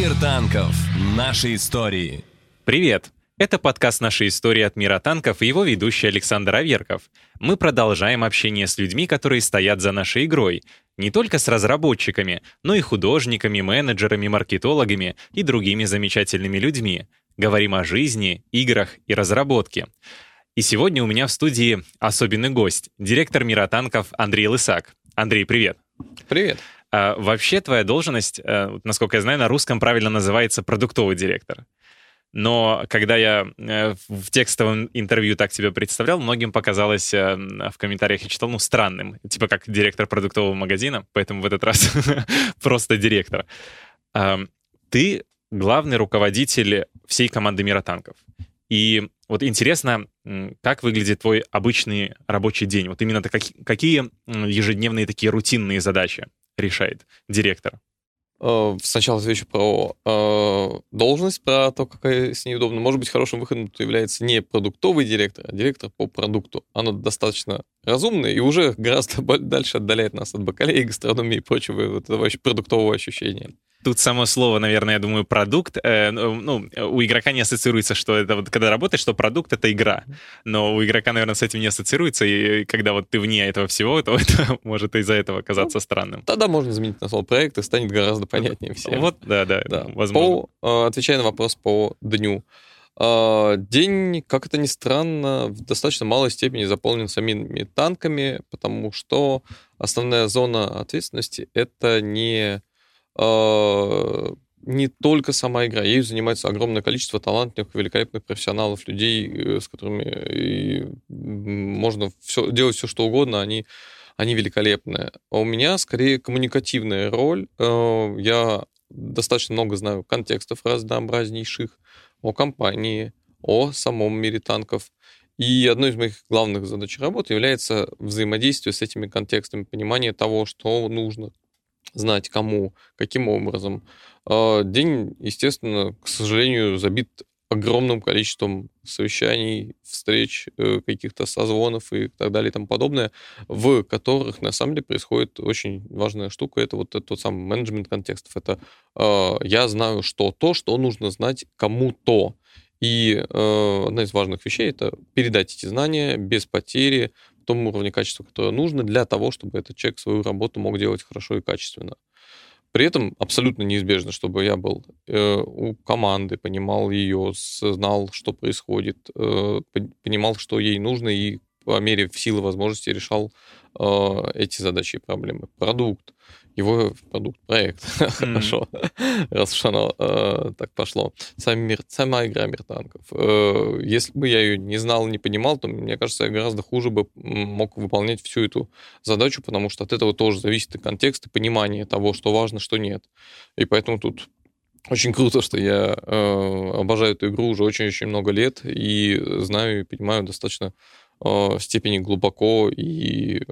Мир танков. Наши истории. Привет! Это подкаст «Наши истории от мира танков» и его ведущий Александр Аверков. Мы продолжаем общение с людьми, которые стоят за нашей игрой. Не только с разработчиками, но и художниками, менеджерами, маркетологами и другими замечательными людьми. Говорим о жизни, играх и разработке. И сегодня у меня в студии особенный гость, директор мира танков Андрей Лысак. Андрей, привет. Привет. А, вообще твоя должность, э, насколько я знаю, на русском правильно называется продуктовый директор. Но когда я э, в текстовом интервью так тебя представлял, многим показалось э, в комментариях я читал, ну, странным. Типа как директор продуктового магазина, поэтому в этот раз просто директор. Ты главный руководитель всей команды мира танков. И вот интересно, как выглядит твой обычный рабочий день? Вот именно какие ежедневные такие рутинные задачи решает директор? Э, сначала отвечу про э, должность, про то, какая с ней удобно. Может быть, хорошим выходом является не продуктовый директор, а директор по продукту. Оно достаточно разумное и уже гораздо дальше отдаляет нас от бакалеи, гастрономии и прочего вот этого продуктового ощущения. Тут само слово, наверное, я думаю, продукт. Э, ну, ну, у игрока не ассоциируется, что это вот когда работаешь, что продукт — это игра. Но у игрока, наверное, с этим не ассоциируется, и когда вот ты вне этого всего, то это может из-за этого казаться ну, странным. Тогда можно заменить на слово проект, и станет гораздо понятнее всем. Вот, да, да, да. возможно. По, э, отвечая на вопрос по дню. Э, день, как это ни странно, в достаточно малой степени заполнен самими танками, потому что основная зона ответственности — это не не только сама игра, ею занимается огромное количество талантливых, великолепных профессионалов, людей, э, с которыми можно все, делать все, что угодно, они, они великолепные. А у меня скорее коммуникативная роль. Э, я достаточно много знаю контекстов разнообразнейших о компании, о самом мире танков. И одной из моих главных задач работы является взаимодействие с этими контекстами, понимание того, что нужно, знать кому, каким образом. А, день, естественно, к сожалению, забит огромным количеством совещаний, встреч, э, каких-то созвонов и так далее и тому подобное, в которых на самом деле происходит очень важная штука. Это вот тот самый менеджмент контекстов. Это э, я знаю, что то, что нужно знать кому-то. И э, одна из важных вещей это передать эти знания без потери, том уровне качества, которое нужно для того, чтобы этот человек свою работу мог делать хорошо и качественно. При этом абсолютно неизбежно, чтобы я был э, у команды, понимал ее, знал, что происходит, э, понимал, что ей нужно, и по мере в силы возможности решал э, эти задачи и проблемы. Продукт его продукт, проект. Хорошо, раз уж оно э, так пошло. Сам мир, сама игра мир танков. Э, если бы я ее не знал, не понимал, то, мне кажется, я гораздо хуже бы мог выполнять всю эту задачу, потому что от этого тоже зависит и контекст, и понимание того, что важно, что нет. И поэтому тут очень круто, что я э, обожаю эту игру уже очень-очень много лет и знаю и понимаю достаточно Э, степени глубоко и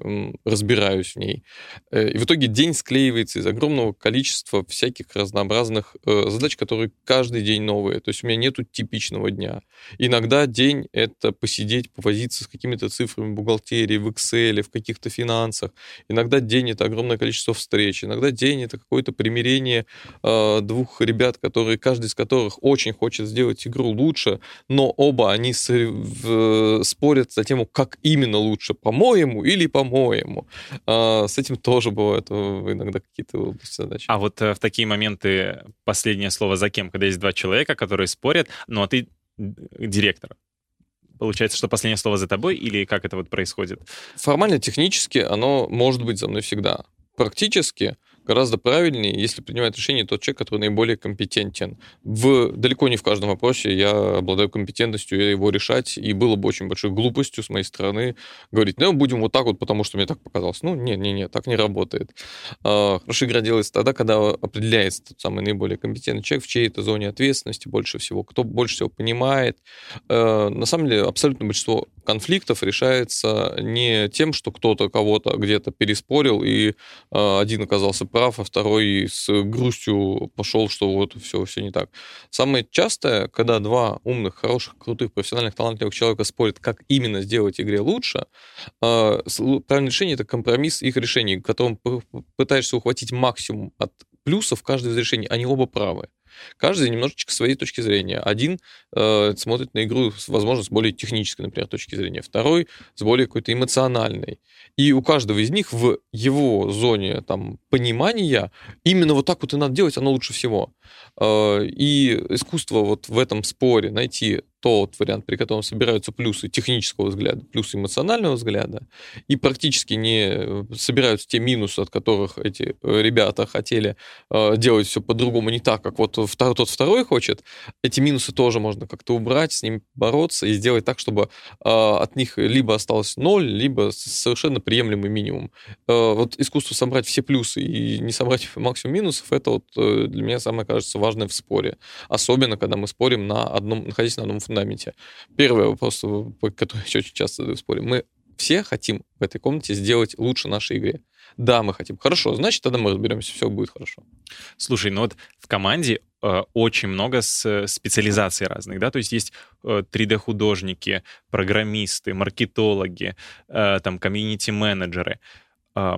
разбираюсь в ней. Э, и в итоге день склеивается из огромного количества всяких разнообразных э, задач, которые каждый день новые. То есть у меня нету типичного дня. Иногда день — это посидеть, повозиться с какими-то цифрами бухгалтерии, в Excel, в каких-то финансах. Иногда день — это огромное количество встреч. Иногда день — это какое-то примирение двух ребят, которые, каждый из которых очень хочет сделать игру лучше, но оба они спорят за тем, тему, как именно лучше, по-моему или по-моему. А, с этим тоже бывают э, иногда какие-то области задач. А вот э, в такие моменты последнее слово за кем? Когда есть два человека, которые спорят, ну а ты директор. Получается, что последнее слово за тобой или как это вот происходит? Формально, технически оно может быть за мной всегда. Практически гораздо правильнее, если принимает решение тот человек, который наиболее компетентен. В, далеко не в каждом вопросе я обладаю компетентностью его решать, и было бы очень большой глупостью с моей стороны говорить, ну, будем вот так вот, потому что мне так показалось. Ну, не-не-не, так не работает. А, хорошая игра делается тогда, когда определяется тот самый наиболее компетентный человек, в чьей-то зоне ответственности больше всего, кто больше всего понимает. А, на самом деле, абсолютно большинство конфликтов решается не тем, что кто-то кого-то где-то переспорил, и а, один оказался прав, а второй с грустью пошел, что вот все, все не так. Самое частое, когда два умных, хороших, крутых, профессиональных, талантливых человека спорят, как именно сделать игре лучше, а, правильное решение — это компромисс их решений, в котором пытаешься ухватить максимум от плюсов каждого из решений, они оба правы. Каждый немножечко своей точки зрения. Один э, смотрит на игру, возможно, с более технической, например, точки зрения. Второй с более какой-то эмоциональной. И у каждого из них в его зоне там, понимания именно вот так вот и надо делать, оно лучше всего. Э, и искусство вот в этом споре найти тот вариант, при котором собираются плюсы технического взгляда, плюсы эмоционального взгляда, и практически не э, собираются те минусы, от которых эти э, ребята хотели э, делать все по-другому, не так, как вот втор, тот второй хочет, эти минусы тоже можно как-то убрать, с ними бороться и сделать так, чтобы э, от них либо осталось ноль, либо совершенно приемлемый минимум. Э, вот искусство собрать все плюсы и не собрать максимум минусов, это вот э, для меня самое, кажется, важное в споре. Особенно, когда мы спорим на одном, находясь на одном фундаменте. Первый вопрос, по который я очень часто спорим. Мы все хотим в этой комнате сделать лучше нашей игре. Да, мы хотим. Хорошо, значит, тогда мы разберемся, все будет хорошо. Слушай, ну вот в команде э, очень много с, специализаций разных, да, то есть есть э, 3D-художники, программисты, маркетологи, э, там, комьюнити-менеджеры. Э,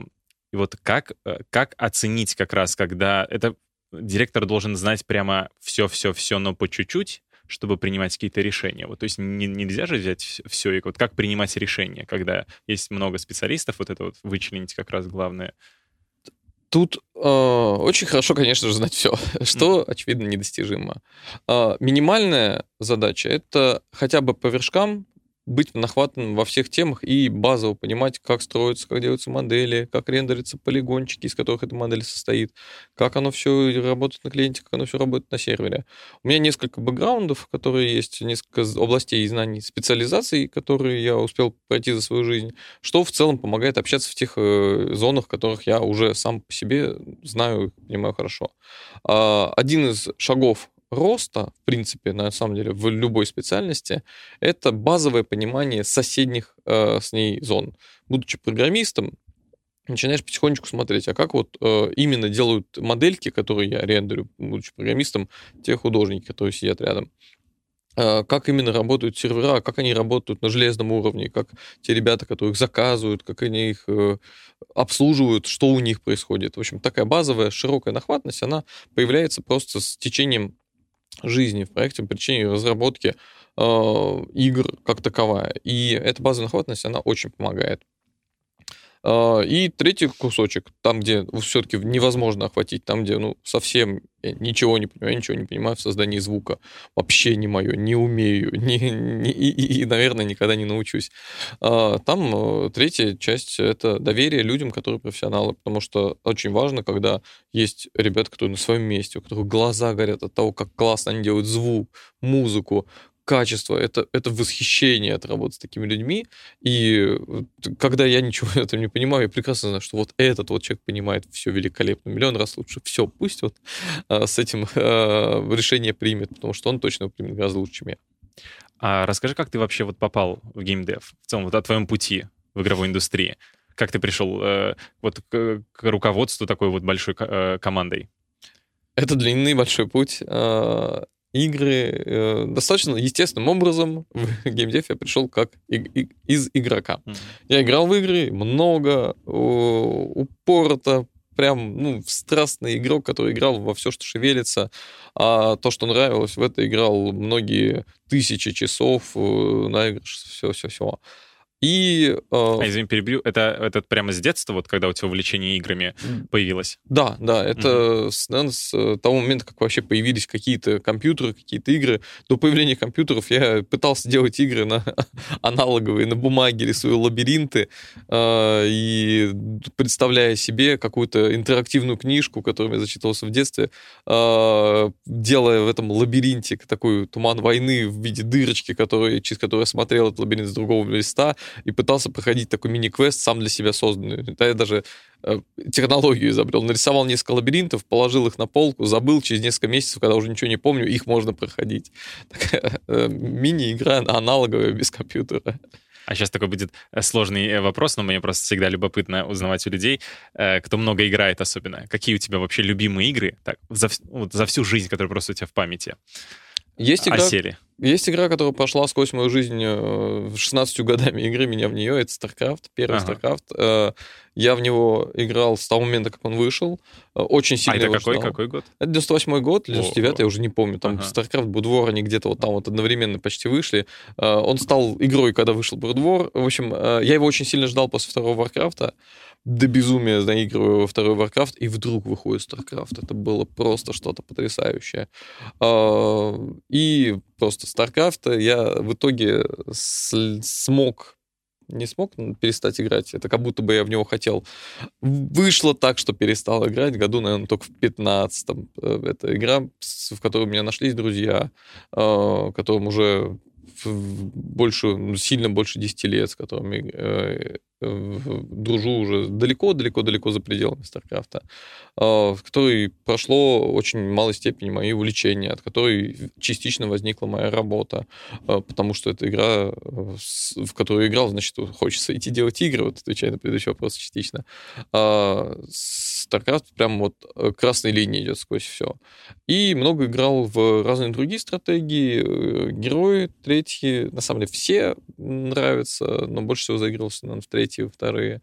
и вот как, э, как оценить как раз, когда это директор должен знать прямо все-все-все, но по чуть-чуть, чтобы принимать какие-то решения. Вот, то есть не, нельзя же взять все и вот как принимать решения, когда есть много специалистов, вот это вот вычленить как раз главное. Тут э, очень хорошо, конечно же, знать все, что, очевидно, недостижимо. Э, минимальная задача — это хотя бы по вершкам быть нахватанным во всех темах и базово понимать, как строятся, как делаются модели, как рендерятся полигончики, из которых эта модель состоит, как оно все работает на клиенте, как оно все работает на сервере. У меня несколько бэкграундов, которые есть, несколько областей знаний, специализаций, которые я успел пройти за свою жизнь, что в целом помогает общаться в тех э, зонах, которых я уже сам по себе знаю, понимаю хорошо. А, один из шагов роста, в принципе, на самом деле, в любой специальности, это базовое понимание соседних э, с ней зон. Будучи программистом, начинаешь потихонечку смотреть, а как вот э, именно делают модельки, которые я рендерю, будучи программистом, те художники, которые сидят рядом. Э, как именно работают сервера, как они работают на железном уровне, как те ребята, которые их заказывают, как они их э, обслуживают, что у них происходит. В общем, такая базовая широкая нахватность, она появляется просто с течением жизни в проекте, причине разработки э, игр как таковая. И эта базовая охватность, она очень помогает. Э, и третий кусочек, там, где все-таки невозможно охватить, там, где ну, совсем ничего не понимаю, ничего не понимаю в создании звука. Вообще не мое, не умею, не, не, и, и, наверное, никогда не научусь. А, там э, третья часть — это доверие людям, которые профессионалы, потому что очень важно, когда есть ребята, которые на своем месте, у которых глаза горят от того, как классно они делают звук, музыку, качество, это, это восхищение от работы с такими людьми. И когда я ничего этого не понимаю, я прекрасно знаю, что вот этот вот человек понимает все великолепно, миллион раз лучше. Все, пусть вот а, с этим а, решение примет, потому что он точно примет гораздо лучше, чем я. А расскажи, как ты вообще вот попал в геймдев? В целом, вот о твоем пути в игровой индустрии. Как ты пришел э, вот к, к руководству такой вот большой э, командой? Это длинный большой путь. Игры э, достаточно естественным образом в геймдев я пришел как и, и, из игрока. Mm-hmm. Я играл в игры много, упорото, прям, ну, страстный игрок, который играл во все, что шевелится, а то, что нравилось, в это играл многие тысячи часов, э, наигрыш, все-все-все. И... Э, а, извини, перебью. Это, это прямо с детства, вот когда у тебя увлечение играми появилось? Да, да. Это, mm-hmm. с, наверное, с э, того момента, как вообще появились какие-то компьютеры, какие-то игры. До появления компьютеров я пытался делать игры на аналоговые, на бумаге, рисуя лабиринты, э, и представляя себе какую-то интерактивную книжку, которую я зачитывался в детстве, э, делая в этом лабиринте такой туман войны в виде дырочки, который, через которую я смотрел этот лабиринт с другого листа, и пытался проходить такой мини-квест сам для себя созданный. Да, я даже э, технологию изобрел. Нарисовал несколько лабиринтов, положил их на полку, забыл через несколько месяцев, когда уже ничего не помню, их можно проходить. Такая э, мини-игра аналоговая без компьютера. А сейчас такой будет э, сложный э, вопрос, но мне просто всегда любопытно узнавать у людей, кто много играет особенно. Какие у тебя вообще любимые игры так, за, вот, за всю жизнь, которые просто у тебя в памяти есть игра, осели? есть игра, которая прошла сквозь мою жизнь 16 годами игры меня в нее. Это StarCraft, первый ага. StarCraft. Я в него играл с того момента, как он вышел. Очень сильно а это какой, ждал. какой год? Это 98 год, 99 я уже не помню. Там ага. StarCraft, War, они где-то вот там вот одновременно почти вышли. Он стал игрой, когда вышел War. В общем, я его очень сильно ждал после второго Warcraft до безумия наигрываю во второй Warcraft, и вдруг выходит StarCraft. Это было просто что-то потрясающее. А, и просто StarCraft я в итоге смог не смог перестать играть. Это как будто бы я в него хотел. Вышло так, что перестал играть году, наверное, только в 15-м. Э, это игра, в которой у меня нашлись друзья, а, которым уже больше, ну, сильно больше 10 лет, с которыми э, дружу уже далеко-далеко-далеко за пределами Старкрафта, а, в которой прошло очень малой степени мои увлечения, от которой частично возникла моя работа, а, потому что это игра, в которую играл, значит, хочется идти делать игры, вот отвечая на предыдущий вопрос частично. А, StarCraft прям вот э, красной линией идет сквозь все. И много играл в разные другие стратегии, э, герои третьи, на самом деле все нравятся, но больше всего заигрывался, наверное, в третьи, вторые.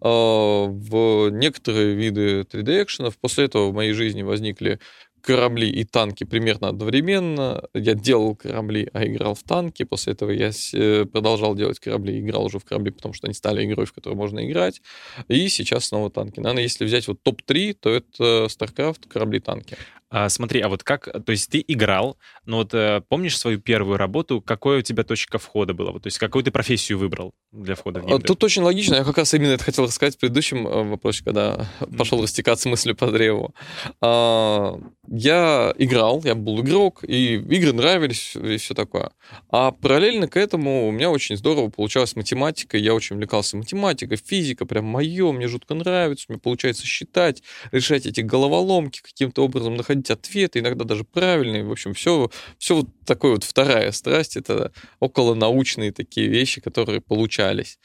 А, в некоторые виды 3D-экшенов. После этого в моей жизни возникли корабли и танки примерно одновременно. Я делал корабли, а играл в танки. После этого я э, продолжал делать корабли, играл уже в корабли, потому что они стали игрой, в которую можно играть. И сейчас снова танки. Наверное, если взять вот топ-3, то это StarCraft, корабли, танки. А, смотри, а вот как, то есть ты играл, но вот э, помнишь свою первую работу, какой у тебя точка входа была? Вот, то есть какую ты профессию выбрал для входа в геймдев? Тут очень логично, я как раз именно это хотел рассказать в предыдущем э, вопросе, когда пошел растекаться мыслью по древу. А, я играл, я был игрок, и игры нравились, и все такое. А параллельно к этому у меня очень здорово получалась математика, я очень увлекался математикой, физика, прям мое, мне жутко нравится, мне получается считать, решать эти головоломки, каким-то образом находить находить ответы, иногда даже правильные. В общем, все, все вот такое вот вторая страсть, это около научные такие вещи, которые получались.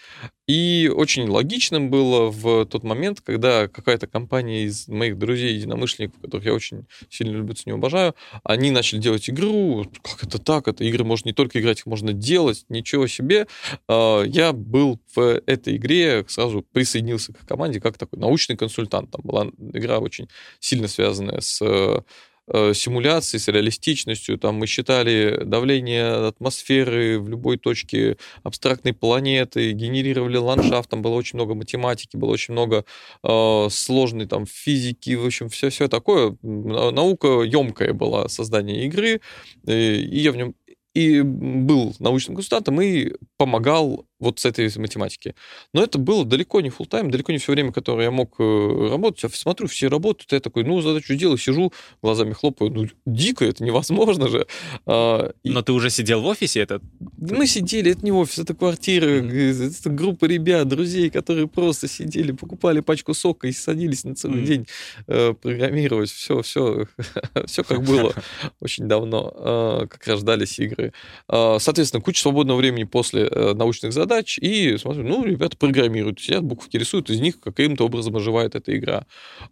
И очень логичным было в тот момент, когда какая-то компания из моих друзей, единомышленников, которых я очень сильно люблю, ним обожаю, они начали делать игру. Как это так? Это игры можно не только играть, их можно делать. Ничего себе. А, я был в этой игре, сразу присоединился к команде как такой научный консультант. Там была игра очень сильно связанная с Э, симуляции, с реалистичностью. Там мы считали давление атмосферы в любой точке абстрактной планеты, генерировали ландшафт, там было очень много математики, было очень много э, сложной там физики, в общем, все-все такое. Наука емкая была создание игры, э, и я в нем и был научным консультантом и помогал вот с этой математики. Но это было далеко не full тайм далеко не все время, которое я мог э, работать. Я смотрю, все работают, я такой, ну, задачу делаю, сижу, глазами хлопаю. Ну, дико, это невозможно же. А, Но ты уже сидел в офисе? Это... Мы сидели, это не офис, это квартира, mm-hmm. это группа ребят, друзей, которые просто сидели, покупали пачку сока и садились на целый mm-hmm. день э, программировать. Все, все, все как было очень давно, э, как рождались игры. Э, соответственно, куча свободного времени после научных задач, и смотрю, ну, ребята программируют, сидят, буковки рисуют, из них каким-то образом оживает эта игра.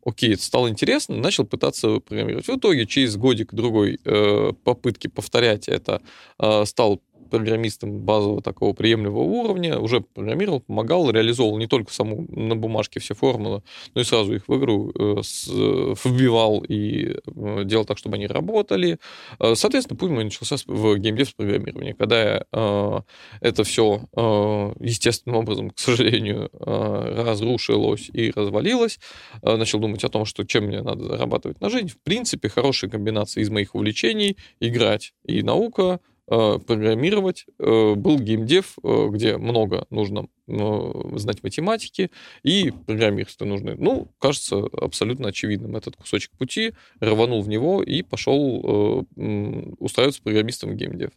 Окей, это стало интересно, начал пытаться программировать. В итоге через годик-другой э, попытки повторять это э, стал программистом базового такого приемлемого уровня, уже программировал, помогал, реализовал не только саму на бумажке все формулы, но и сразу их в игру э, э, вбивал и э, делал так, чтобы они работали. Соответственно, путь мой начался в геймдев с программирования, когда я это все естественным образом, к сожалению, разрушилось и развалилось, начал думать о том, что чем мне надо зарабатывать на жизнь. В принципе, хорошая комбинация из моих увлечений, играть и наука, программировать. Э, был геймдев, э, где много нужно знать математики и программисты нужны. Ну, кажется абсолютно очевидным этот кусочек пути, рванул в него и пошел устраиваться программистом в геймдев.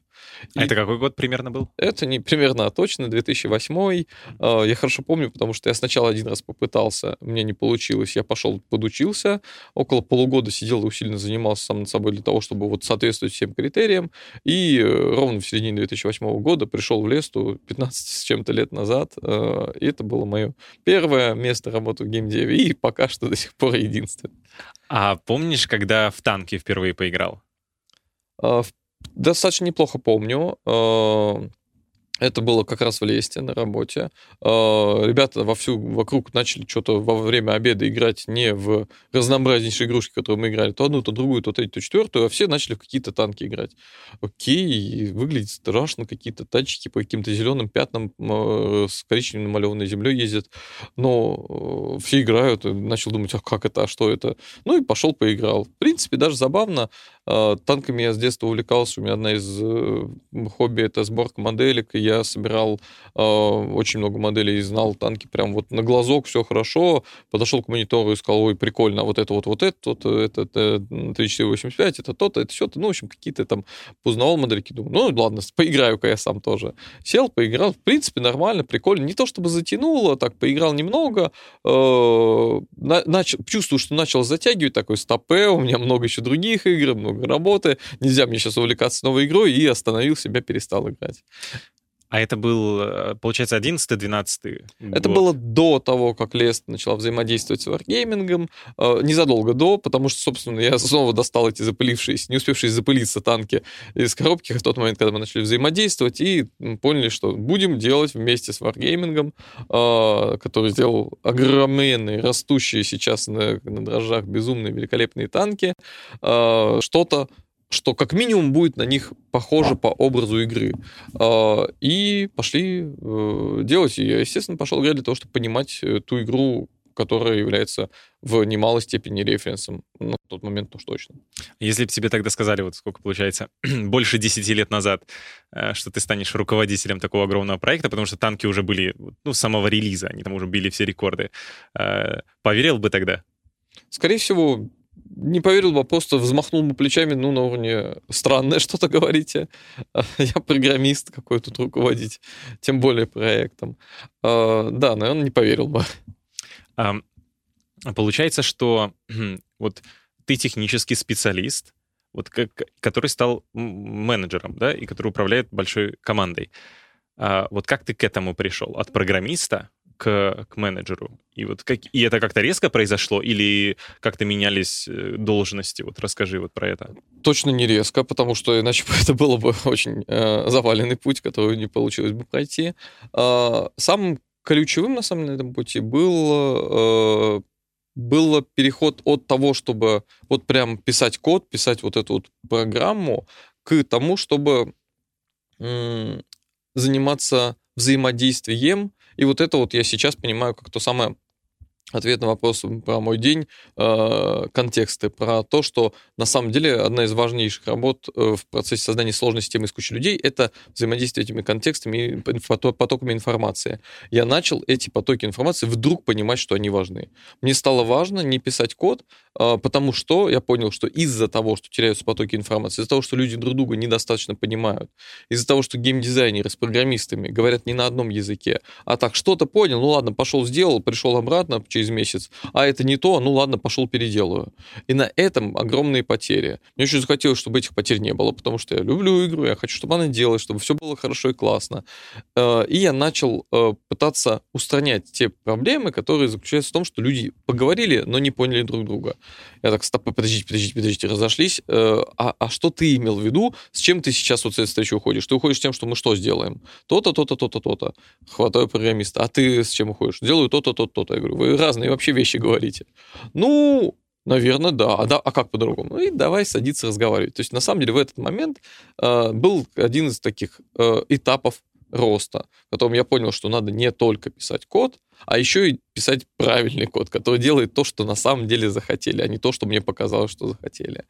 А и это какой год примерно был? Это не примерно, а точно 2008. Я хорошо помню, потому что я сначала один раз попытался, мне не получилось, я пошел подучился, около полугода сидел и усиленно занимался сам над собой для того, чтобы вот соответствовать всем критериям, и ровно в середине 2008 года пришел в Лесту 15 с чем-то лет назад, э, и это было мое первое место работы в геймдеве, и пока что до сих пор единственное. А помнишь, когда в танки впервые поиграл? А, достаточно неплохо помню. Это было как раз в Лесте на работе. А, ребята вовсю вокруг начали что-то во время обеда играть не в разнообразнейшие игрушки, которые мы играли, то одну, то другую, то третью, то четвертую, а все начали в какие-то танки играть. Окей, выглядит страшно, какие-то тачки по каким-то зеленым пятнам а, с коричневой намалеванной землей ездят, но э, все играют, начал думать, а как это, а что это? Ну и пошел поиграл. В принципе, даже забавно, танками я с детства увлекался. У меня одна из э, хобби — это сборка моделек. И я собирал э, очень много моделей и знал танки прям вот на глазок, все хорошо. Подошел к монитору и сказал, ой, прикольно, а вот это вот, вот это, вот, это, это 3485, это то-то, это все-то. Ну, в общем, какие-то там познавал модельки. Думаю, ну, ладно, поиграю-ка я сам тоже. Сел, поиграл. В принципе, нормально, прикольно. Не то чтобы затянуло, так, поиграл немного. Э, начал, чувствую, что начал затягивать такой стопе. У меня много еще других игр, много много работы, нельзя мне сейчас увлекаться новой игрой, и остановил себя, перестал играть. А это был, э, получается, 11-12 Это было до того, как Лест начала взаимодействовать с Wargaming, э, незадолго до, потому что, собственно, я снова достал эти запылившиеся, не успевшие запылиться танки из коробки в тот момент, когда мы начали взаимодействовать, и поняли, что будем делать вместе с Wargaming, э, который сделал огроменные, растущие сейчас на, на дрожжах безумные, великолепные танки, что-то что как минимум будет на них похоже по образу игры. А, и пошли э, делать. И я, естественно, пошел играть для того, чтобы понимать э, ту игру, которая является в немалой степени референсом. В тот момент уж точно. Если бы тебе тогда сказали, вот сколько получается, больше 10 лет назад, э, что ты станешь руководителем такого огромного проекта, потому что танки уже были, ну, с самого релиза, они там уже били все рекорды, поверил бы тогда? Скорее всего, не поверил бы, просто взмахнул бы плечами, ну, на уровне странное что-то говорите. Я программист, какой тут руководить, тем более проектом. А, да, наверное, не поверил бы. А, получается, что вот ты технический специалист, вот как, который стал менеджером, да, и который управляет большой командой. А вот как ты к этому пришел? От программиста к, к менеджеру? И вот как, и это как-то резко произошло или как-то менялись э, должности? Вот расскажи вот про это. Точно не резко, потому что иначе это было бы очень э, заваленный путь, который не получилось бы пройти. Э, самым ключевым, на самом деле, на этом пути был, э, был переход от того, чтобы вот прям писать код, писать вот эту вот программу, к тому, чтобы заниматься взаимодействием и вот это вот я сейчас понимаю как то самое ответ на вопрос про мой день, э, контексты, про то, что на самом деле одна из важнейших работ э, в процессе создания сложной системы из кучи людей — это взаимодействие этими контекстами и потоками информации. Я начал эти потоки информации вдруг понимать, что они важны. Мне стало важно не писать код, э, потому что я понял, что из-за того, что теряются потоки информации, из-за того, что люди друг друга недостаточно понимают, из-за того, что геймдизайнеры с программистами говорят не на одном языке, а так что-то понял, ну ладно, пошел сделал, пришел обратно через месяц, а это не то, ну ладно, пошел переделаю. И на этом огромные потери. Мне очень захотелось, чтобы этих потерь не было, потому что я люблю игру, я хочу, чтобы она делалась, чтобы все было хорошо и классно. Э, и я начал э, пытаться устранять те проблемы, которые заключаются в том, что люди поговорили, но не поняли друг друга. Я так, стоп, подождите, подождите, подождите, разошлись. Э, а, а что ты имел в виду? С чем ты сейчас вот с этой встречи уходишь? Ты уходишь с тем, что мы что сделаем? То-то, то-то, то-то, то-то. Хватаю программиста. А ты с чем уходишь? Делаю то-то, то-то, то-то. Я говорю, вы разные вообще вещи говорите. Ну, Наверное, да. А, да. а как по-другому? Ну и давай садиться разговаривать. То есть, на самом деле, в этот момент э, был один из таких э, этапов роста, в котором я понял, что надо не только писать код, а еще и писать правильный код, который делает то, что на самом деле захотели, а не то, что мне показалось, что захотели.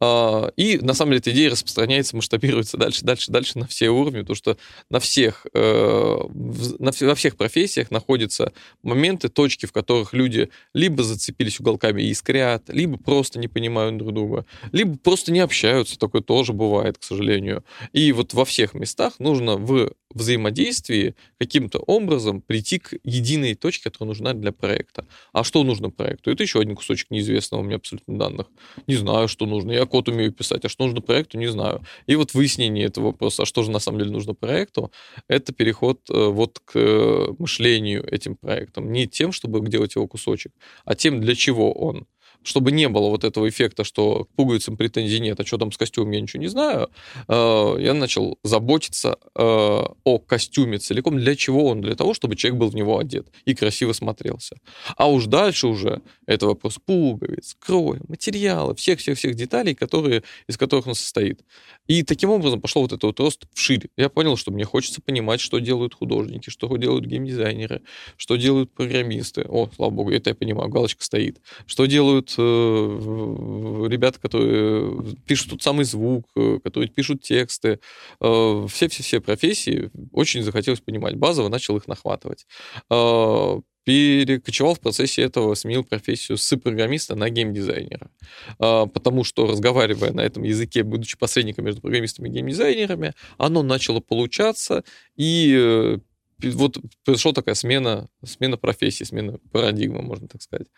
А, и на самом деле эта идея распространяется, масштабируется дальше, дальше, дальше на все уровни, потому что на всех, э, во всех профессиях находятся моменты, точки, в которых люди либо зацепились уголками и искрят, либо просто не понимают друг друга, либо просто не общаются, такое тоже бывает, к сожалению. И вот во всех местах нужно в взаимодействии каким-то образом прийти к единой точке, которая нужна для проекта. А что нужно проекту? Это еще один кусочек неизвестного мне абсолютно данных. Не знаю, что нужно. Я код умею писать, а что нужно проекту, не знаю. И вот выяснение этого вопроса, а что же на самом деле нужно проекту, это переход э, вот к э, мышлению этим проектом. Не тем, чтобы делать его кусочек, а тем, для чего он. Чтобы не было вот этого эффекта, что к пуговицам претензий нет, а что там с костюмом, я ничего не знаю, э, я начал заботиться э, о костюме целиком. Для чего он? Для того, чтобы человек был в него одет и красиво смотрелся. А уж дальше уже это вопрос пуговиц, кроя, материала, всех-всех-всех деталей, которые, из которых он состоит. И таким образом пошел вот этот вот рост вширь. Я понял, что мне хочется понимать, что делают художники, что делают геймдизайнеры, что делают программисты. О, слава богу, это я понимаю, галочка стоит. Что делают э, ребята, которые пишут тот самый звук, э, которые пишут тексты. Э, все-все-все профессии очень захотелось понимать. Базово начал их нахватывать. Э, перекочевал в процессе этого, сменил профессию с программиста на геймдизайнера. Потому что, разговаривая на этом языке, будучи посредником между программистами и геймдизайнерами, оно начало получаться, и э, вот произошла такая смена, смена профессии, смена парадигмы, можно так сказать.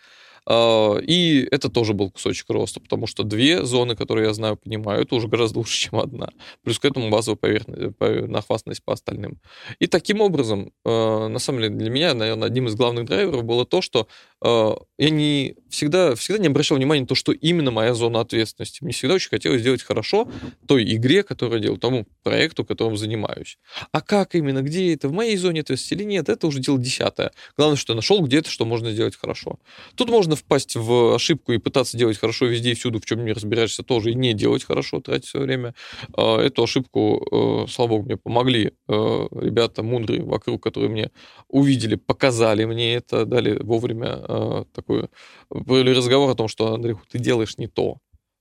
А, и это тоже был кусочек роста, потому что две зоны, которые я знаю, понимаю, это уже гораздо лучше, чем одна. Плюс к этому базовая поверхность, нахвастность по остальным. И таким образом, а, на самом деле, для меня, наверное, одним из главных драйверов было то, что а, я не всегда, всегда не обращал внимания на то, что именно моя зона ответственности. Мне всегда очень хотелось сделать хорошо той игре, которую я делаю, тому проекту, которым занимаюсь. А как именно, где это, в моей зоне ответственности или нет, это уже дело десятое. Главное, что я нашел где-то, что можно сделать хорошо. Тут можно впасть в ошибку и пытаться делать хорошо везде и всюду, в чем не разбираешься, тоже и не делать хорошо, тратить свое время. А, эту ошибку, э, слава богу, мне помогли э, ребята мудрые вокруг, которые мне увидели, показали мне это, дали вовремя э, такой были разговор о том, что, Андрей, ты делаешь не то.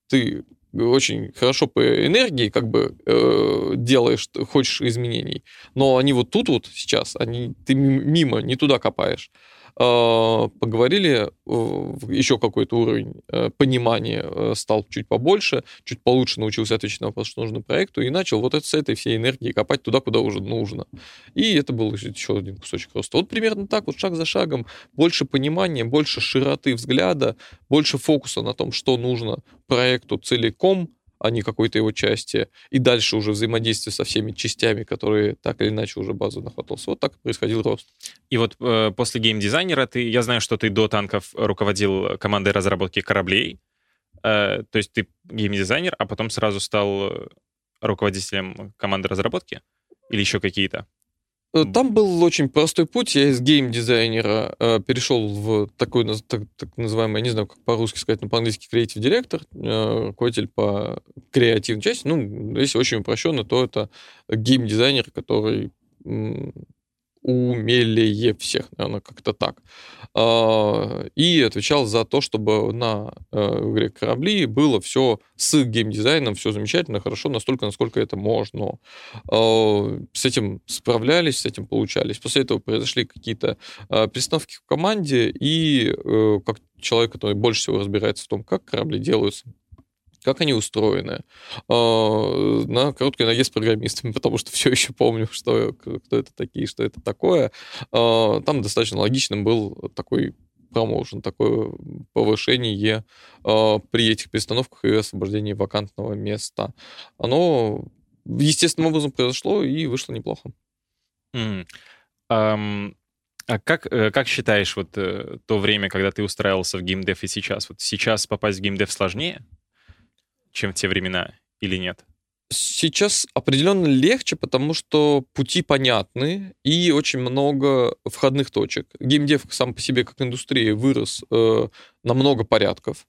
Ты очень хорошо по энергии как бы э, делаешь, хочешь изменений, но они вот тут вот сейчас, они, ты мимо, не туда копаешь. А, поговорили, еще какой-то уровень э, понимания э, стал чуть побольше, чуть получше научился отвечать на вопрос, что нужно проекту, и начал вот с этой всей энергией копать туда, куда уже нужно. И это был еще один кусочек роста. Вот примерно так, вот шаг за шагом, больше понимания, больше широты взгляда, больше фокуса на том, что нужно проекту целиком, а не какой-то его части, и дальше уже взаимодействие со всеми частями, которые так или иначе уже базу нахватался. Вот так происходил рост. И вот э, после геймдизайнера ты, я знаю, что ты до танков руководил командой разработки кораблей, э, то есть ты геймдизайнер, а потом сразу стал руководителем команды разработки или еще какие-то? Э, там был очень простой путь. Я из гейм-дизайнера э, перешел в такой так, так называемый, я не знаю, как по-русски сказать, но по-английски креатив директор, э, руководитель по креативной части. Ну, если очень упрощенно, то это гейм-дизайнер, который умелее всех, наверное, как-то так. А, и отвечал за то, чтобы на э, игре корабли было все с геймдизайном, все замечательно, хорошо, настолько, насколько это можно. А, с этим справлялись, с этим получались. После этого произошли какие-то а, перестановки в команде, и э, как человек, который больше всего разбирается в том, как корабли делаются, как они устроены, а, на короткой ноге с программистами, потому что все еще помню, что, кто это такие, что это такое. А, там достаточно логичным был такой промоушен, такое повышение а, при этих перестановках и освобождении вакантного места. Оно естественным образом произошло и вышло неплохо. Mm. Um, а как, э, как считаешь, вот э, то время, когда ты устраивался в геймдев и сейчас? Вот сейчас попасть в геймдев сложнее? Чем в те времена, или нет? Сейчас определенно легче, потому что пути понятны и очень много входных точек. Геймдев сам по себе как индустрия вырос э, на много порядков.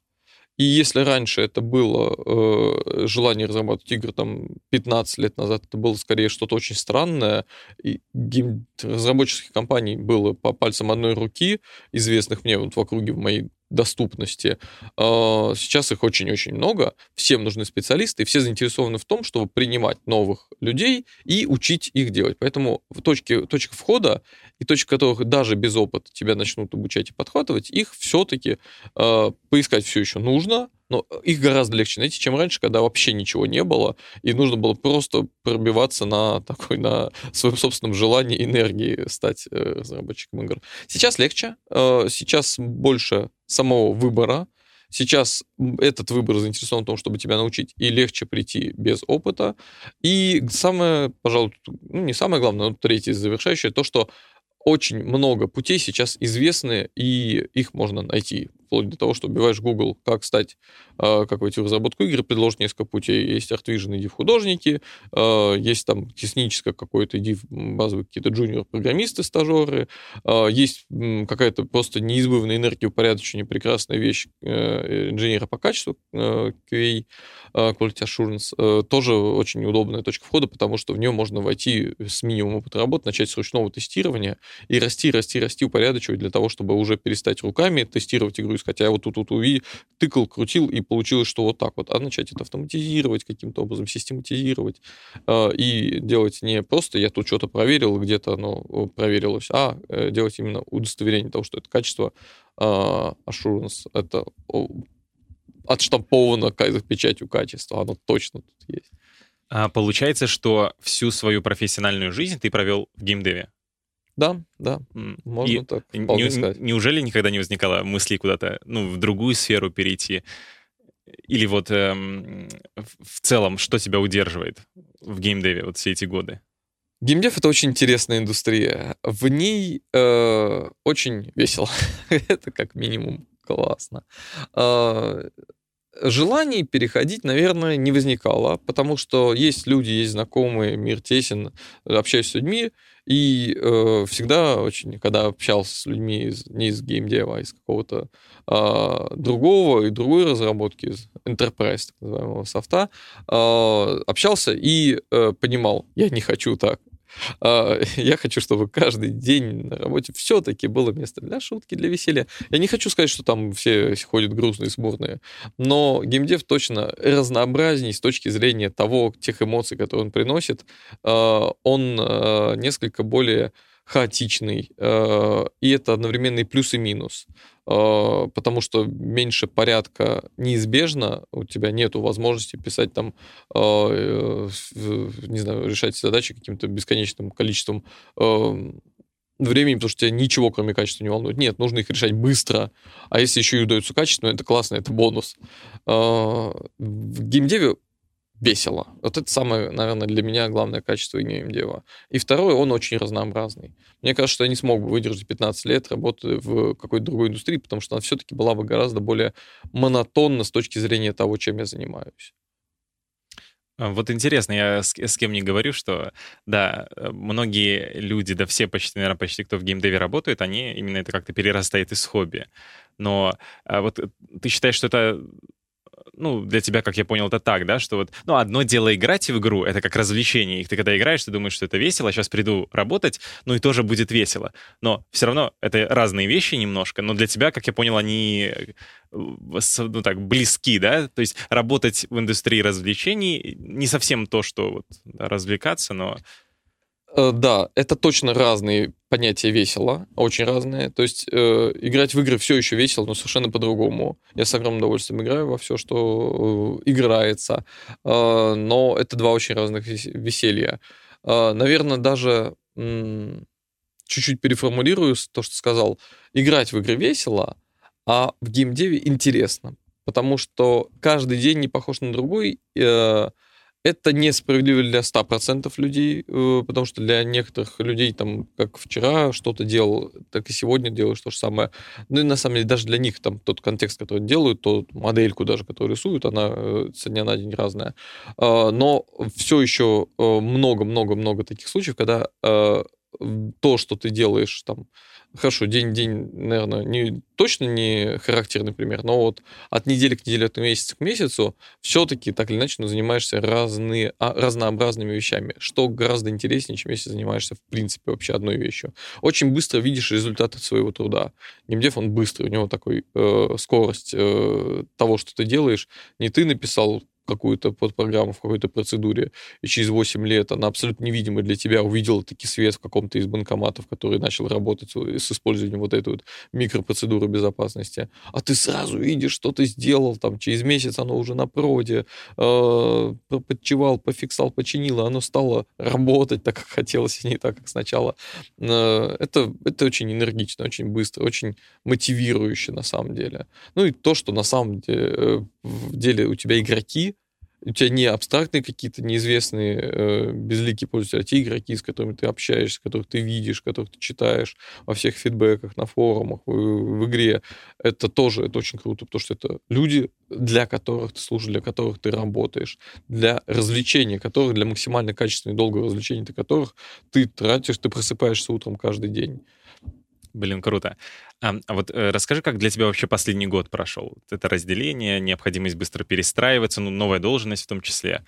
И если раньше это было э, желание разрабатывать игры там 15 лет назад, это было скорее что-то очень странное, и гейм... разработческих компаний было по пальцам одной руки, известных мне вот в округе в моей доступности. А, сейчас их очень-очень много, всем нужны специалисты, все заинтересованы в том, чтобы принимать новых людей и учить их делать. Поэтому в точке, точка входа и точки, которых даже без опыта тебя начнут обучать и подхватывать, их все-таки э, поискать все еще нужно, но их гораздо легче найти, чем раньше, когда вообще ничего не было, и нужно было просто пробиваться на такой, на своем собственном желании, энергии стать э, разработчиком игр. Сейчас легче, э, сейчас больше самого выбора, Сейчас этот выбор заинтересован в том, чтобы тебя научить, и легче прийти без опыта. И самое, пожалуй, ну не самое главное, но третье завершающее, то, что очень много путей сейчас известны, и их можно найти вплоть до того, что убиваешь Google, как стать, э, как войти в разработку игр, предложит несколько путей. Есть Artvision, в художники, э, есть там техническое какое-то, в базовые какие-то джуниор-программисты, стажеры, э, есть какая-то просто неизбывная энергия, упорядочение, прекрасная вещь инженера по качеству, QA, Quality Assurance, тоже очень удобная точка входа, потому что в нее можно войти с минимумом опыта работы, начать с ручного тестирования и расти, расти, расти, упорядочивать для того, чтобы уже перестать руками тестировать игру, искать, а я вот тут, тут уви, тыкал, крутил, и получилось, что вот так вот. А начать это автоматизировать каким-то образом, систематизировать э, и делать не просто я тут что-то проверил, где-то оно проверилось, а э, делать именно удостоверение того, что это качество э, assurance, это отштамповано печатью качества, оно точно тут есть. А получается, что всю свою профессиональную жизнь ты провел в геймдеве? Да, да, можно и так не, сказать. Неужели никогда не возникало мысли куда-то, ну, в другую сферу перейти? Или вот эм, в целом, что тебя удерживает в геймдеве вот все эти годы? Геймдев — это очень интересная индустрия. В ней э, очень весело. это как минимум классно. Э, желаний переходить, наверное, не возникало, потому что есть люди, есть знакомые, мир тесен, общаюсь с людьми, и э, всегда очень, когда общался с людьми из, не из геймдева, а из какого-то э, другого и другой разработки, из Enterprise, так называемого софта, э, общался и э, понимал, я не хочу так. А, я хочу, чтобы каждый день на работе все-таки было место для шутки, для веселья. Я не хочу сказать, что там все ходят грустные, смурные, но геймдев точно разнообразней с точки зрения того, тех эмоций, которые он приносит. А, он а, несколько более хаотичный, и это одновременно и плюс, и минус. А, потому что меньше порядка неизбежно, у тебя нет возможности писать там, а, э, не знаю, решать задачи каким-то бесконечным количеством времени, потому что тебя ничего, кроме качества, не волнует. Нет, нужно их решать быстро. А если еще и удается качественно, это классно, это бонус. А, в геймдеве весело. Вот это самое, наверное, для меня главное качество геймдева. И второе, он очень разнообразный. Мне кажется, что я не смог бы выдержать 15 лет работы в какой-то другой индустрии, потому что она все-таки была бы гораздо более монотонна с точки зрения того, чем я занимаюсь. А, вот интересно, я с, с кем не говорю, что, да, многие люди, да все почти, наверное, почти кто в геймдеве работает, они именно это как-то перерастает из хобби. Но а вот ты считаешь, что это ну, для тебя, как я понял, это так, да, что вот, ну, одно дело играть в игру, это как развлечение, и ты когда играешь, ты думаешь, что это весело, сейчас приду работать, ну, и тоже будет весело. Но все равно это разные вещи немножко, но для тебя, как я понял, они э, ну, так, близки, да, то есть работать в индустрии развлечений не совсем то, что вот, да, развлекаться, но да, это точно разные понятия весело, очень разные. То есть э, играть в игры все еще весело, но совершенно по-другому. Я с огромным удовольствием играю во все, что э, играется. Э, но это два очень разных веселья. Э, наверное, даже чуть-чуть переформулирую то, что сказал. Играть в игры весело, а в геймдеве интересно. Потому что каждый день не похож на другой. Э, это несправедливо для 100% людей, э, потому что для некоторых людей, там, как вчера что-то делал, так и сегодня делаешь то же самое. Ну и на самом деле даже для них там тот контекст, который делают, тот модельку даже, которую рисуют, она э, со дня на день разная. А, но все еще э, много-много-много таких случаев, когда то, что ты делаешь там хорошо, день-день, наверное, не, точно не характерный пример, но вот от недели к неделе, от месяца к месяцу все-таки так или иначе ну, занимаешься разные, а, разнообразными вещами, что гораздо интереснее, чем если занимаешься в принципе вообще одной вещью. Очень быстро видишь результаты своего труда. Геймдев, он быстрый, у него такой э, скорость э, того, что ты делаешь. Не ты написал какую-то подпрограмму в какой-то процедуре, и через 8 лет она абсолютно невидимая для тебя увидела таки свет в каком-то из банкоматов, который начал работать с использованием вот этой вот микропроцедуры безопасности, а ты сразу видишь, что ты сделал, там, через месяц оно уже на проде, э, подчевал, пофиксал, починил, оно стало работать так, как хотелось, и не так, как сначала. Э, это, это очень энергично, очень быстро, очень мотивирующе на самом деле. Ну и то, что на самом деле, э, в деле у тебя игроки, у тебя не абстрактные какие-то неизвестные э, безликие пользователи, а те игроки, с которыми ты общаешься, которых ты видишь, которых ты читаешь во всех фидбэках, на форумах, в, в игре. Это тоже это очень круто, потому что это люди, для которых ты служишь, для которых ты работаешь, для развлечения которых, для максимально качественного и долгого развлечения которых ты тратишь, ты просыпаешься утром каждый день. Блин, круто. А, вот э, расскажи, как для тебя вообще последний год прошел? Это разделение, необходимость быстро перестраиваться, ну, новая должность в том числе.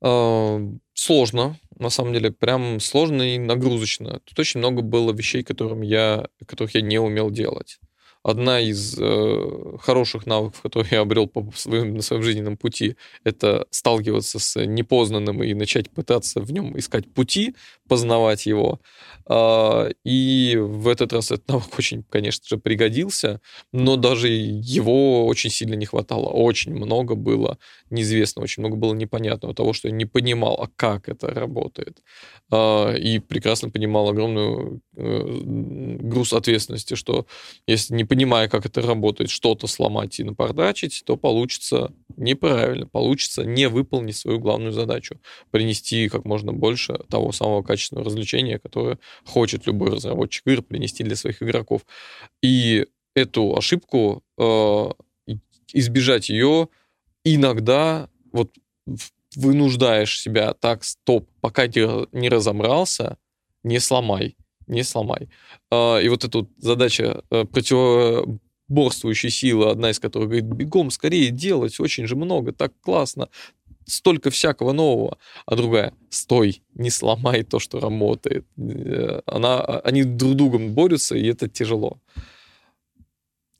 А, сложно, на самом деле, прям сложно и нагрузочно. Тут очень много было вещей, которым я, которых я не умел делать одна из э, хороших навыков, которые я обрел по своим, на своем жизненном пути, это сталкиваться с непознанным и начать пытаться в нем искать пути, познавать его. Э, и в этот раз этот навык очень, конечно же, пригодился, но даже его очень сильно не хватало. Очень много было неизвестного, очень много было непонятного того, что я не понимал, а как это работает. Э, и прекрасно понимал огромную э, груз ответственности, что если не понимая, как это работает, что-то сломать и напортачить, то получится неправильно, получится не выполнить свою главную задачу, принести как можно больше того самого качественного развлечения, которое хочет любой разработчик игр принести для своих игроков. И эту ошибку, э, избежать ее иногда вот вынуждаешь себя так, стоп, пока ты не разобрался, не сломай не сломай. А, и вот эта вот задача э, противоборствующей силы, одна из которых говорит, бегом, скорее делать, очень же много, так классно, столько всякого нового, а другая, стой, не сломай то, что работает. Э, она, а, они друг другом борются, и это тяжело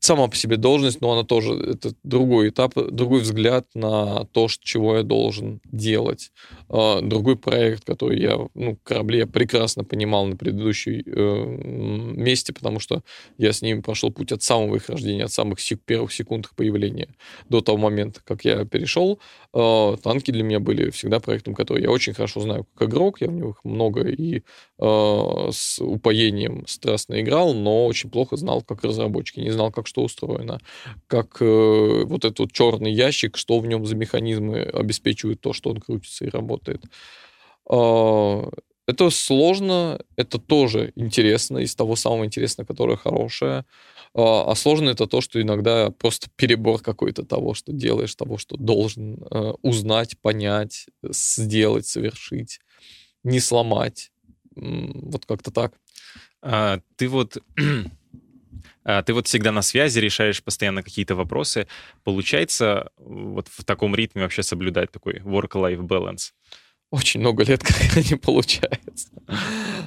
сама по себе должность, но она тоже, это другой этап, другой взгляд на то, чего я должен делать. А, другой проект, который я, ну, корабли я прекрасно понимал на предыдущем э, месте, потому что я с ними прошел путь от самого их рождения, от самых сек- первых секунд их появления до того момента, как я перешел. Э, танки для меня были всегда проектом, который я очень хорошо знаю как игрок, я в них много и э, с упоением страстно играл, но очень плохо знал как разработчик, не знал, как что устроено, как э, вот этот черный ящик, что в нем за механизмы обеспечивают то, что он крутится и работает. Э, это сложно, это тоже интересно, из того самого интересного, которое хорошее. А сложно это то, что иногда просто перебор какой-то того, что делаешь, того, что должен э, узнать, понять, сделать, совершить, не сломать. Вот как-то так. А, ты вот а, ты вот всегда на связи, решаешь постоянно какие-то вопросы. Получается вот в таком ритме вообще соблюдать такой work-life balance? очень много лет, как не получается.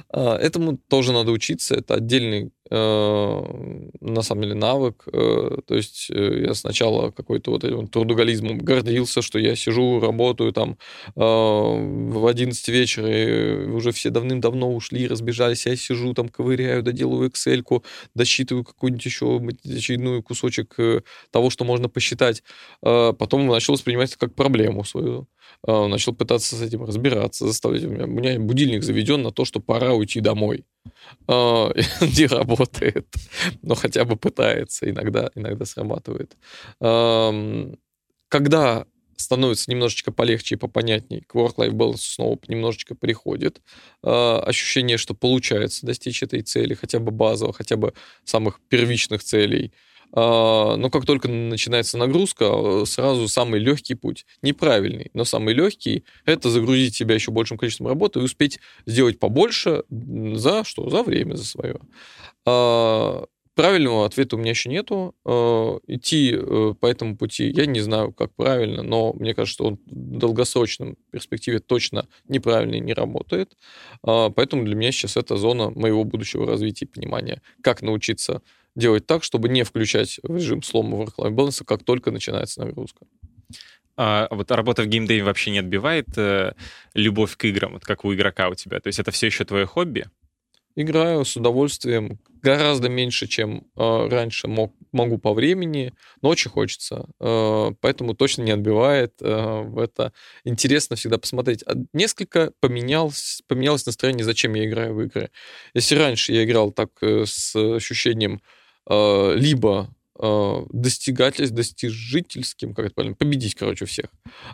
А, этому тоже надо учиться. Это отдельный, на самом деле, навык. Э, то есть э, я сначала какой-то вот этим трудоголизмом гордился, что я сижу, работаю там в 11 вечера, и уже все давным-давно ушли, разбежались, я сижу там, ковыряю, доделываю Excel, досчитываю какую-нибудь еще очередную кусочек того, что можно посчитать. Потом начал воспринимать это как проблему свою. Начал пытаться с этим разбираться, заставлять. Меня, у меня будильник заведен на то, что пора уйти домой. А, не работает, но хотя бы пытается, иногда, иногда срабатывает. Когда становится немножечко полегче и попонятнее, к work-life balance снова немножечко приходит. А, ощущение, что получается достичь этой цели, хотя бы базового, хотя бы самых первичных целей – но как только начинается нагрузка, сразу самый легкий путь, неправильный, но самый легкий, это загрузить себя еще большим количеством работы и успеть сделать побольше за что? За время, за свое. А, правильного ответа у меня еще нету. А, идти э, по этому пути я не знаю, как правильно, но мне кажется, что он в долгосрочном перспективе точно неправильно и не работает. Поэтому для меня сейчас это зона моего будущего развития и понимания, как научиться делать так, чтобы не включать в режим слома work-life balance, как только начинается нагрузка. А вот работа в геймдеве вообще не отбивает э, любовь к играм, вот как у игрока у тебя? То есть это все еще твое хобби? Играю с удовольствием, гораздо меньше, чем э, раньше мог, могу по времени, но очень хочется. Э, поэтому точно не отбивает э, это. Интересно всегда посмотреть. А несколько поменялось, поменялось настроение, зачем я играю в игры. Если раньше я играл так э, с ощущением либо э, достигательств, достижительским, как это правильно, победить, короче, всех, э,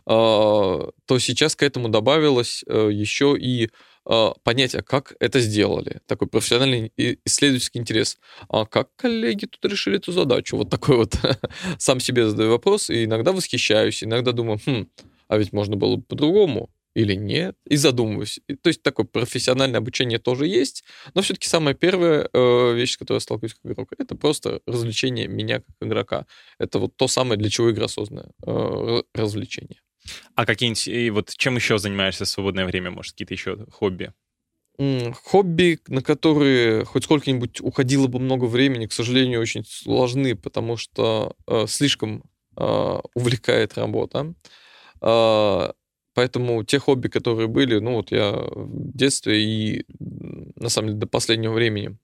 то сейчас к этому добавилось э, еще и э, понятие, как это сделали. Такой профессиональный исследовательский интерес. А как коллеги тут решили эту задачу? Вот такой вот сам себе задаю вопрос, и иногда восхищаюсь, иногда думаю, хм, а ведь можно было бы по-другому или нет, и задумываюсь. То есть такое профессиональное обучение тоже есть, но все-таки самая первая э, вещь, с которой я сталкиваюсь как игрок, это просто развлечение меня как игрока. Это вот то самое, для чего игра осознанное э, развлечение. А какие-нибудь, и вот чем еще занимаешься в свободное время, может, какие-то еще хобби? Хобби, на которые хоть сколько-нибудь уходило бы много времени, к сожалению, очень сложны, потому что э, слишком э, увлекает работа. Э, Поэтому те хобби, которые были, ну вот я в детстве и на самом деле до последнего времени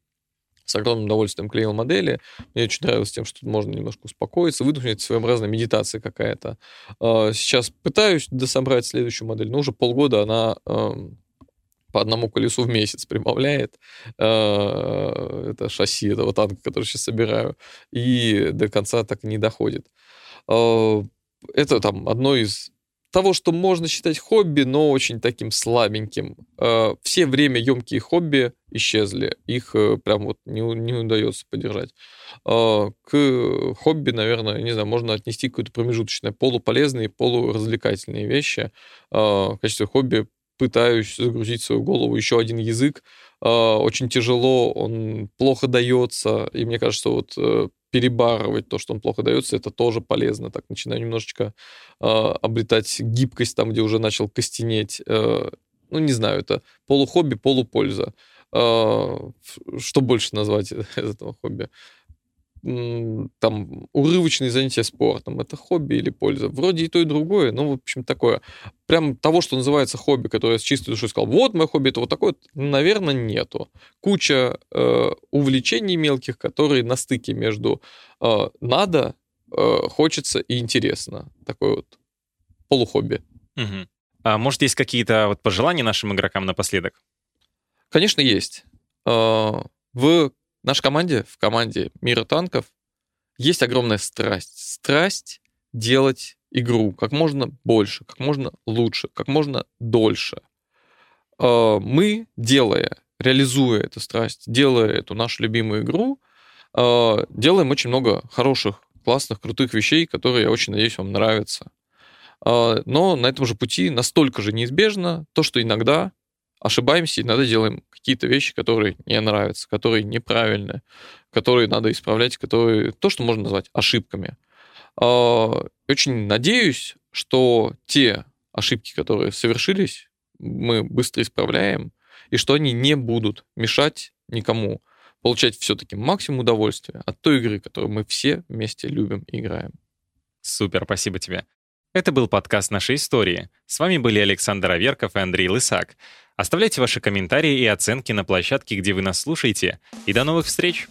с огромным удовольствием клеил модели. Мне очень нравилось тем, что тут можно немножко успокоиться, выдохнуть, своеобразная медитация какая-то. А, сейчас пытаюсь дособрать следующую модель, но уже полгода она по одному колесу в месяц прибавляет. А, это шасси этого танка, который сейчас собираю. И до конца так не доходит. А, это там одно из того, что можно считать хобби, но очень таким слабеньким. Э, все время емкие хобби исчезли. Их э, прям вот не, не удается поддержать. Э, к хобби, наверное, не знаю, можно отнести какое-то промежуточное, полуполезные, полуразвлекательные вещи. В качестве хобби пытаюсь загрузить в свою голову еще один язык. Очень тяжело, он плохо дается, и мне кажется, вот перебарывать то, что он плохо дается, это тоже полезно. Так начинаю немножечко э, обретать гибкость там, где уже начал костенеть. Э, ну, не знаю, это полухобби, полупольза. Э, что больше назвать этого хобби? Там урывочные занятия спортом, это хобби или польза. Вроде и то, и другое, но, в общем, такое. Прям того, что называется хобби, которое с чистой душой сказал, вот мое хобби, это вот такое, наверное, нету. Куча э, увлечений мелких, которые на стыке между э, надо, э, хочется и интересно. Такое вот полухобби. Угу. А может, есть какие-то вот пожелания нашим игрокам напоследок? Конечно, есть. Э, в в нашей команде, в команде Мира танков, есть огромная страсть. Страсть делать игру как можно больше, как можно лучше, как можно дольше. А, мы, делая, реализуя эту страсть, делая эту нашу любимую игру, а, делаем очень много хороших, классных, крутых вещей, которые, я очень надеюсь, вам нравятся. А, но на этом же пути настолько же неизбежно то, что иногда ошибаемся, и иногда делаем какие-то вещи, которые не нравятся, которые неправильные, которые надо исправлять, которые то, что можно назвать ошибками. А, очень надеюсь, что те ошибки, которые совершились, мы быстро исправляем, и что они не будут мешать никому получать все-таки максимум удовольствия от той игры, которую мы все вместе любим и играем. Супер, спасибо тебе. Это был подкаст нашей истории. С вами были Александр Аверков и Андрей Лысак. Оставляйте ваши комментарии и оценки на площадке, где вы нас слушаете. И до новых встреч!